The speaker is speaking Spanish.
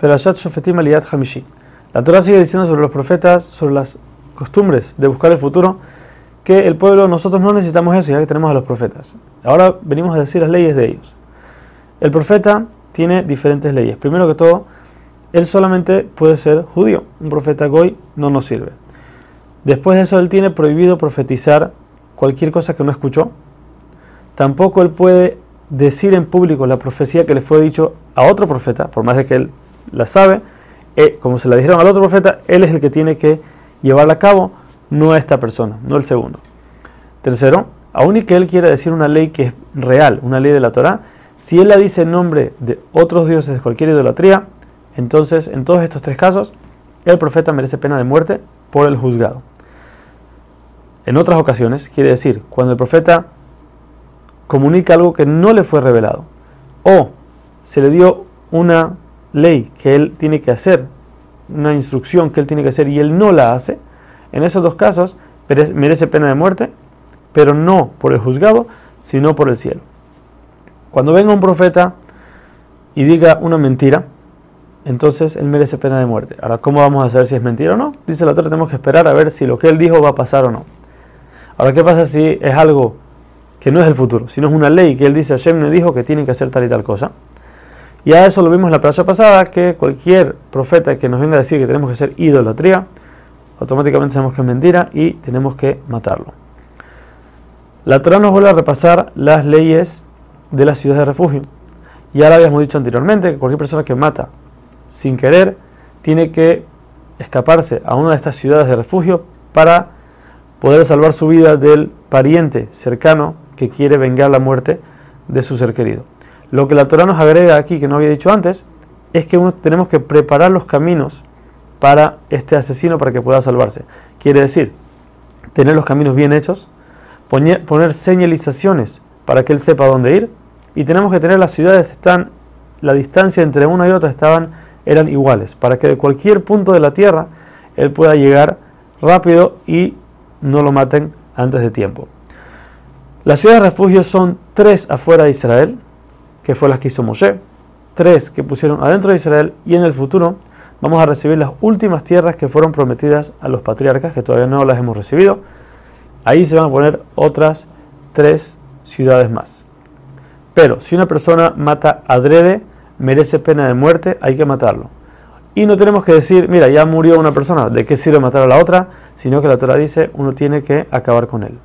Perashat Shofetim Aliyat Hamishi. La Torah sigue diciendo sobre los profetas, sobre las costumbres de buscar el futuro, que el pueblo, nosotros no necesitamos eso, ya que tenemos a los profetas. Ahora venimos a decir las leyes de ellos. El profeta tiene diferentes leyes. Primero que todo, él solamente puede ser judío. Un profeta goy no nos sirve. Después de eso, él tiene prohibido profetizar cualquier cosa que no escuchó. Tampoco él puede decir en público la profecía que le fue dicho a otro profeta, por más de que él la sabe, eh, como se la dijeron al otro profeta, él es el que tiene que llevarla a cabo, no esta persona, no el segundo. Tercero, aun y que él quiera decir una ley que es real, una ley de la Torah, si él la dice en nombre de otros dioses de cualquier idolatría, entonces en todos estos tres casos, el profeta merece pena de muerte por el juzgado. En otras ocasiones, quiere decir, cuando el profeta comunica algo que no le fue revelado, o se le dio una ley que él tiene que hacer, una instrucción que él tiene que hacer y él no la hace, en esos dos casos merece pena de muerte, pero no por el juzgado, sino por el cielo. Cuando venga un profeta y diga una mentira, entonces él merece pena de muerte. Ahora, ¿cómo vamos a saber si es mentira o no? Dice la otra, tenemos que esperar a ver si lo que él dijo va a pasar o no. Ahora, ¿qué pasa si es algo que no es el futuro, sino es una ley que él dice, Hashem me dijo que tienen que hacer tal y tal cosa? Y a eso lo vimos en la playa pasada, que cualquier profeta que nos venga a decir que tenemos que hacer idolatría, automáticamente sabemos que es mentira y tenemos que matarlo. La Torah nos vuelve a repasar las leyes de las ciudades de refugio. Ya lo habíamos dicho anteriormente, que cualquier persona que mata sin querer tiene que escaparse a una de estas ciudades de refugio para poder salvar su vida del pariente cercano que quiere vengar la muerte de su ser querido. Lo que la Torah nos agrega aquí, que no había dicho antes, es que tenemos que preparar los caminos para este asesino para que pueda salvarse. Quiere decir, tener los caminos bien hechos, poner, señalizaciones para que él sepa dónde ir, y tenemos que tener las ciudades, están, la distancia entre una y otra estaban, eran iguales, para que de cualquier punto de la tierra él pueda llegar rápido y no lo maten antes de tiempo. Las ciudades de refugio son tres afuera de Israel, que fue las que hizo Moshe, tres que pusieron adentro de Israel y en el futuro vamos a recibir las últimas tierras que fueron prometidas a los patriarcas, que todavía no las hemos recibido. Ahí se van a poner otras tres ciudades más. Pero si una persona mata adrede, merece pena de muerte, hay que matarlo. Y no tenemos que decir, mira, ya murió una persona, ¿de qué sirve matar a la otra? Sino que la Torah dice, uno tiene que acabar con él.